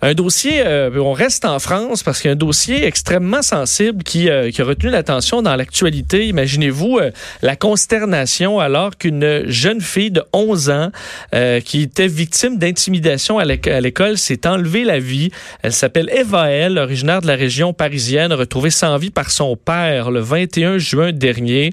Un dossier, euh, on reste en France parce qu'il y a un dossier extrêmement sensible qui, euh, a retenu l'attention dans l'actualité. Imaginez-vous euh, la consternation alors qu'une jeune fille de 11 ans qui était victime d'intimidation à l'école s'est enlevée la vie. Elle s'appelle Eva originaire de la région parisienne, retrouvée sans vie par son père le 21 juin dernier.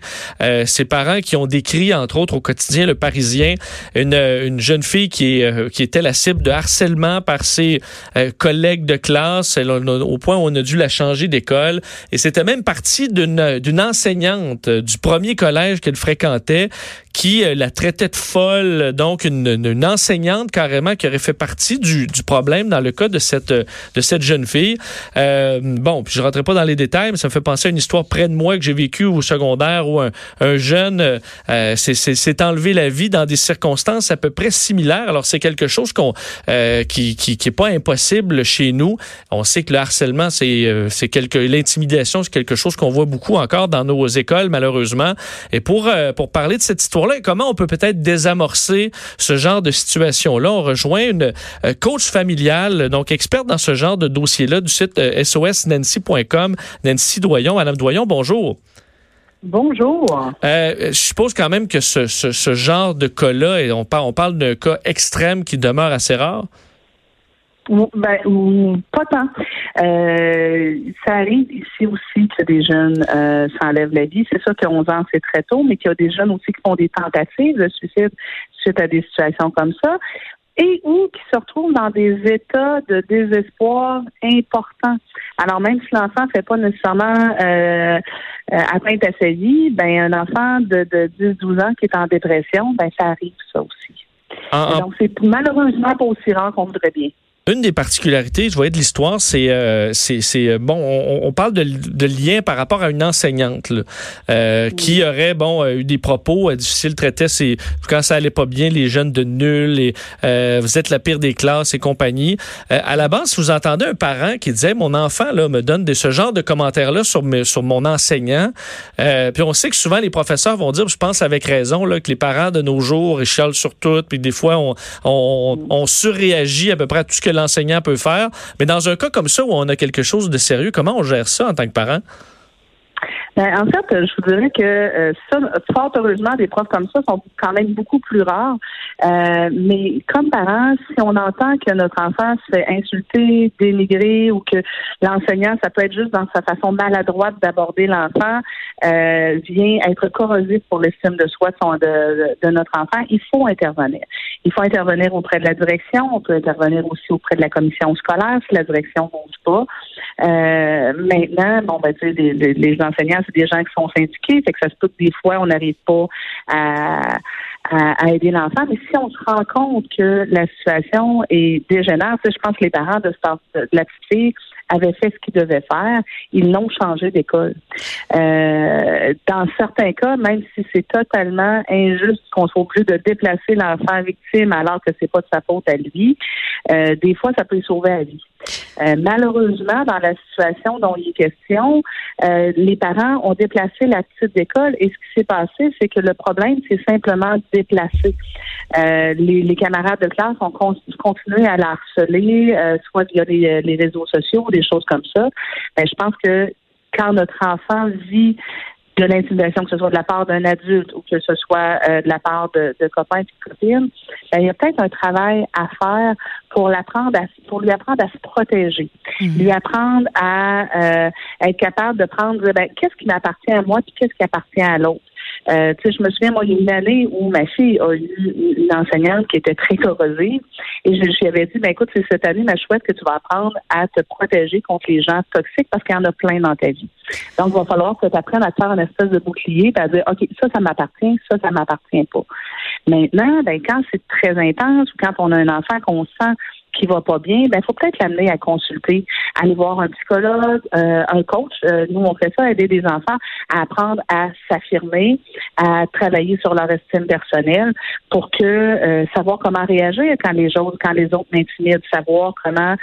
ses parents qui ont décrit, entre autres, au quotidien Le Parisien, une, une jeune fille qui était la cible de harcèlement par ses euh, collègue de classe, au point où on a dû la changer d'école. Et c'était même parti d'une enseignante du premier collège qu'elle fréquentait qui euh, la traitait de folle, donc une, une, enseignante carrément qui aurait fait partie du, du, problème dans le cas de cette, de cette jeune fille. Euh, bon, puis je rentrerai pas dans les détails, mais ça me fait penser à une histoire près de moi que j'ai vécue au secondaire où un, un jeune euh, s'est enlevé la vie dans des circonstances à peu près similaires. Alors c'est quelque chose qu'on euh, qui, qui, qui est pas impossible chez nous. On sait que le harcèlement, c'est euh, c'est quelque l'intimidation, c'est quelque chose qu'on voit beaucoup encore dans nos écoles malheureusement. Et pour pour parler de cette histoire comment on peut peut-être désamorcer ce genre de situation-là? On rejoint une euh, coach familiale, donc experte dans ce genre de dossier-là du site euh, sosnancy.com, Nancy Doyon. Madame Doyon, bonjour. Bonjour. Euh, je suppose quand même que ce, genre de cas-là, et on parle, on parle d'un cas extrême qui demeure assez rare. Ben, pas tant. Euh, ça arrive ici aussi que des jeunes euh, s'enlèvent la vie. C'est sûr que 11 ans, c'est très tôt, mais qu'il y a des jeunes aussi qui font des tentatives de suicide suite à des situations comme ça et ou qui se retrouvent dans des états de désespoir importants. Alors même si l'enfant ne fait pas nécessairement euh, euh, atteinte à sa vie, ben un enfant de, de 10-12 ans qui est en dépression, ben ça arrive ça aussi. Donc c'est malheureusement pas aussi rare qu'on voudrait bien. Une des particularités, je voyais de l'histoire, c'est euh, c'est euh, bon, on, on parle de, de, lien par rapport à une enseignante euh, qui aurait bon eu des propos difficiles, traitait ses quand ça allait pas bien les jeunes de nuls et vous êtes la pire des classes et compagnie. à la base, vous entendez un parent qui disait mon enfant là me donne de ce genre de commentaires là sur sur mon enseignant. puis on sait que souvent les professeurs vont dire, je pense avec raison là que les parents de nos jours ils chialent sur tout, puis des fois on, on, on surréagit à peu près à tout ce que l'enseignant peut faire. Mais dans un cas comme ça où on a quelque chose de sérieux, comment on gère ça en tant que parent? Ben, en fait, je vous dirais que euh, ça, fort heureusement, des profs comme ça sont quand même beaucoup plus rares. Euh, mais comme parents, si on entend que notre enfant se fait insulter, dénigrer ou que l'enseignant, ça peut être juste dans sa façon maladroite d'aborder l'enfant, euh, vient être corrosif pour l'estime de soi de, de, notre enfant, il faut intervenir. Il faut intervenir auprès de la direction, on peut intervenir aussi auprès de la commission scolaire si la direction ne bouge pas. Euh, maintenant, bon, ben, tu sais, les, les enseignants c'est des gens qui sont syndiqués, fait que ça se peut que des fois, on n'arrive pas à, à, aider l'enfant. Mais si on se rend compte que la situation est dégénère, je pense que les parents de, de petite fille avaient fait ce qu'ils devaient faire. Ils l'ont changé d'école. Euh, dans certains cas, même si c'est totalement injuste qu'on soit obligé de déplacer l'enfant victime alors que c'est pas de sa faute à lui, euh, des fois, ça peut sauver la vie. Euh, malheureusement, dans la situation dont il est question, euh, les parents ont déplacé la petite école et ce qui s'est passé, c'est que le problème, c'est simplement déplacer. Euh, les, les, camarades de classe ont continué à la harceler, soit via les, les, réseaux sociaux, des choses comme ça. Ben, je pense que quand notre enfant vit de l'intimidation, que ce soit de la part d'un adulte ou que ce soit euh, de la part de, de copains et de copines, ben, il y a peut-être un travail à faire pour l'apprendre à, pour lui apprendre à se protéger, mhm. lui apprendre à euh, être capable de prendre ben, qu'est-ce qui m'appartient à moi puis qu'est-ce qui appartient à l'autre. Euh, tu sais, je me souviens, moi, il y a une année où ma fille a eu une enseignante qui était très corrosive et je lui avais dit, ben écoute, c'est cette année, ma chouette, que tu vas apprendre à te protéger contre les gens toxiques parce qu'il y en a plein dans ta vie. Donc, il va falloir que tu apprennes à te faire une espèce de bouclier et à dire, OK, ça, ça m'appartient, ça, ça m'appartient pas. Maintenant, ben, quand c'est très intense ou quand on a un enfant qu'on sent qui va pas bien, ben faut peut-être l'amener à consulter, aller voir un psychologue, euh, un coach. Euh, nous, on fait ça, aider des enfants à apprendre à s'affirmer, à travailler sur leur estime personnelle pour que euh, savoir comment réagir quand les autres, quand les autres m'intimident, savoir comment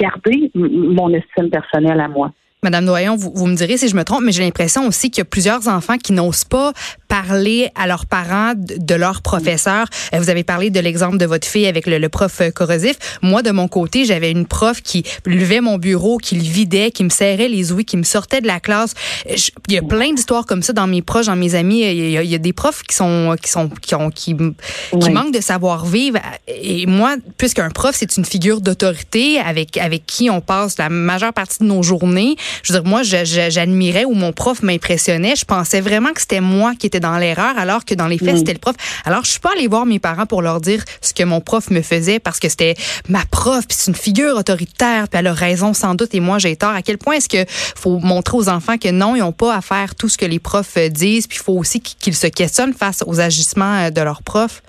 garder mon estime personnelle à moi. Madame vous, vous, me direz si je me trompe, mais j'ai l'impression aussi qu'il y a plusieurs enfants qui n'osent pas parler à leurs parents de, leurs professeurs. Euh, vous avez parlé de l'exemple de votre fille avec le, prof corrosif. Moi, de mon côté, j'avais une prof qui levait mon bureau, qui le vidait, qui me serrait les ouïes, qui me sortait de la classe. il y a plein d'histoires comme ça dans mes proches, dans mes amis. Il y a, des profs qui sont qui sont qui ont qui, qui manquent de savoir vivre. Et moi, puisqu'un prof c'est une figure d'autorité avec avec qui on passe la majeure partie de nos journées. Je veux dire, moi, j'admirais ou mon prof m'impressionnait. Je pensais vraiment que c'était moi qui étais dans l'erreur, alors que dans les faits, c'était le prof. Alors, je suis pas allée voir mes parents pour leur dire ce que mon prof me faisait parce que c'était ma prof, puis c'est une figure autoritaire, puis elle a raison sans doute et moi j'ai tort. À quel point est-ce que faut montrer aux enfants que non, ils n'ont pas à faire tout ce que les profs disent, puis il faut aussi qu'ils se questionnent face aux agissements euh, de leurs profs?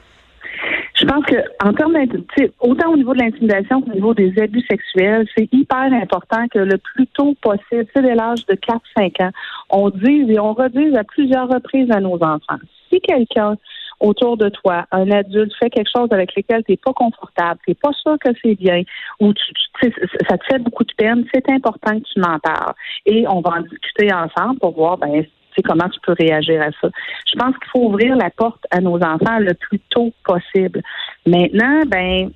Je pense que en termes autant au niveau de l'intimidation qu'au niveau des abus sexuels, c'est hyper important que le plus tôt possible, dès l'âge de 4-5 ans, on dise et on redise à plusieurs reprises à nos enfants. Si quelqu'un autour de toi, un adulte fait quelque chose avec lequel tu n'es pas confortable, tu n'es pas sûr que c'est bien, ou tu, ça te fait beaucoup de peine, c'est important que tu m'en parles. Et on va en discuter ensemble pour voir, ben, sais, comment tu peux réagir à ça. Je pense qu'il faut ouvrir la porte à nos enfants le plus tôt possible. Maintenant, ben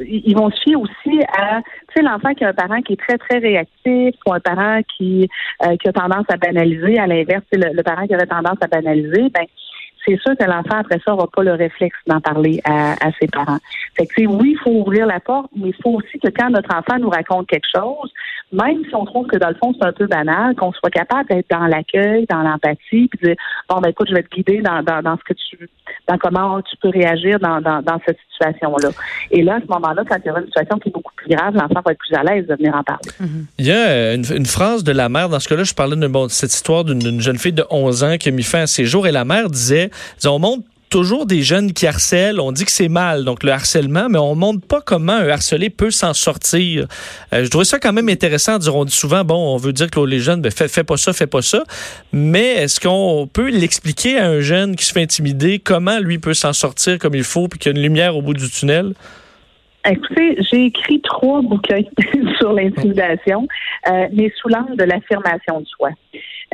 ils vont se fier aussi à, tu sais, l'enfant qui a un parent qui est très, très réactif ou un parent qui, euh, qui a tendance à banaliser, à l'inverse, le, le parent qui aurait tendance à banaliser, ben c'est sûr que l'enfant, après ça, n'aura pas le réflexe d'en parler à, ses parents. Fait que, oui, il faut ouvrir la porte, mais il faut aussi que quand notre enfant nous raconte quelque chose, même si on trouve que dans le fond, c'est un peu banal, qu'on soit capable d'être dans l'accueil, dans l'empathie, puis dire, bon, ben écoute, je vais te guider dans, dans, ce que tu, dans comment tu peux réagir dans, dans, cette situation-là. Et là, à ce moment-là, quand il y aura une situation qui est beaucoup plus grave, l'enfant va être plus à l'aise de venir en parler. Il y a euh, une, phrase de la mère, dans ce cas-là, je parlais de cette histoire d'une jeune fille de 11 ans qui a mis fin à ses jours, et la mère disait, on montre toujours des jeunes qui harcèlent. On dit que c'est mal, donc le harcèlement, mais on ne montre pas comment un harcelé peut s'en sortir. Euh, je trouvais ça quand même intéressant. On dit souvent, bon, on veut dire que les jeunes, ben, fais, fais pas ça, fais pas ça. Mais est-ce qu'on peut l'expliquer à un jeune qui se fait intimider? Comment lui peut s'en sortir comme il faut, puis qu'il y a une lumière au bout du tunnel? Écoutez, j'ai écrit trois bouquins sur l'intimidation, euh, mais sous l'angle de l'affirmation de soi.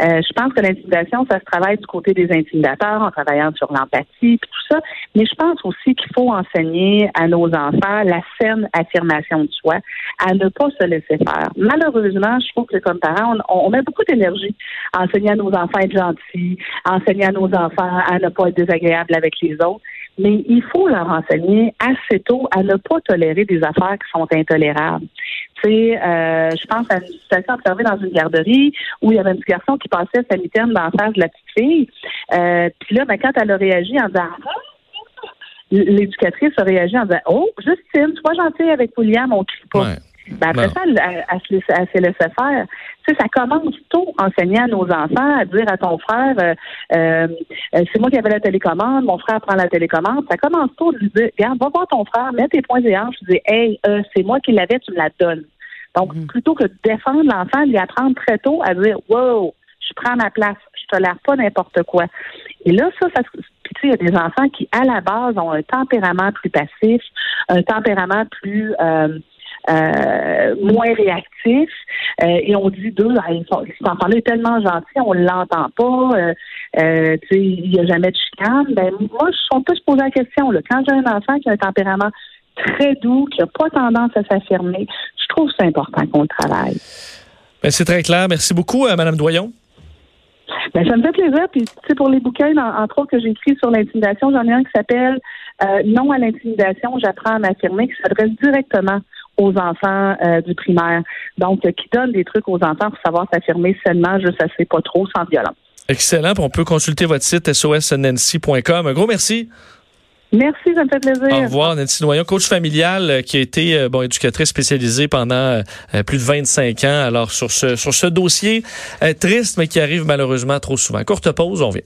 Euh, je pense que l'intimidation, ça se travaille du côté des intimidateurs en travaillant sur l'empathie, tout ça. Mais je pense aussi qu'il faut enseigner à nos enfants la saine affirmation de soi, à ne pas se laisser faire. Malheureusement, je trouve que comme parents, on, met beaucoup d'énergie à enseigner à nos enfants à être gentils, à enseigner à nos enfants à ne pas être désagréables avec les autres mais il faut leur enseigner assez tôt à ne pas tolérer des affaires qui sont intolérables. Tu sais, euh, je pense à une situation observée dans une garderie où il y avait un petit garçon qui passait sa mitaine dans la face de la petite fille. Euh, puis là, ben, quand elle a réagi en disant l'éducatrice a réagi en disant Oh, Justine, sois gentille avec William, on crie pas. Ben après ça, elle, elle, se laisse faire. Tu sais, ça commence tôt, enseigner à nos enfants, à dire à ton frère, euh, euh, c'est moi qui avais la télécommande, mon frère prend la télécommande. Ça commence tôt de lui dire, regarde, va voir ton frère, mets tes points et hanches, dis, hey, euh, c'est moi qui l'avais, tu me la donnes. Donc, mm-hmm. plutôt que de défendre l'enfant, lui apprendre très tôt à dire, wow, je prends ma place, je tolère pas n'importe quoi. Et là, ça, ça puis tu sais, il y a des enfants qui, à la base, ont un tempérament plus passif, un tempérament plus euh, moins réactif. Euh, et on dit d'eux, ah, cet enfant-là est tellement gentil, on l'entend pas. Euh, euh il n'y a jamais de chicane. Ben, moi, je suis pas se poser la question. Là. Quand j'ai un enfant qui a un tempérament très doux, qui n'a pas tendance à s'affirmer, je trouve c'est important qu'on le travaille. Ben, c'est très clair. Merci beaucoup, Madame Doyon. Ben, ça me fait plaisir. Puis, tu sais, pour les bouquins, entre autres, que j'ai écrit sur l'intimidation, j'en ai un qui s'appelle Non à l'intimidation, j'apprends à m'affirmer, qui s'adresse directement aux enfants euh, du primaire. Donc, euh, qui donne des trucs aux enfants pour savoir s'affirmer seulement, je ne sais pas trop, sans violence. Excellent. On peut consulter votre site sosnancy.com. Un gros merci. Merci, ça me fait plaisir. Au revoir, Nancy Noyon, coach familial euh, qui a été bon, éducatrice spécialisée pendant plus de 25 ans. Alors, sur ce, sur ce dossier triste, mais qui arrive malheureusement trop souvent. Courte pause, on vient.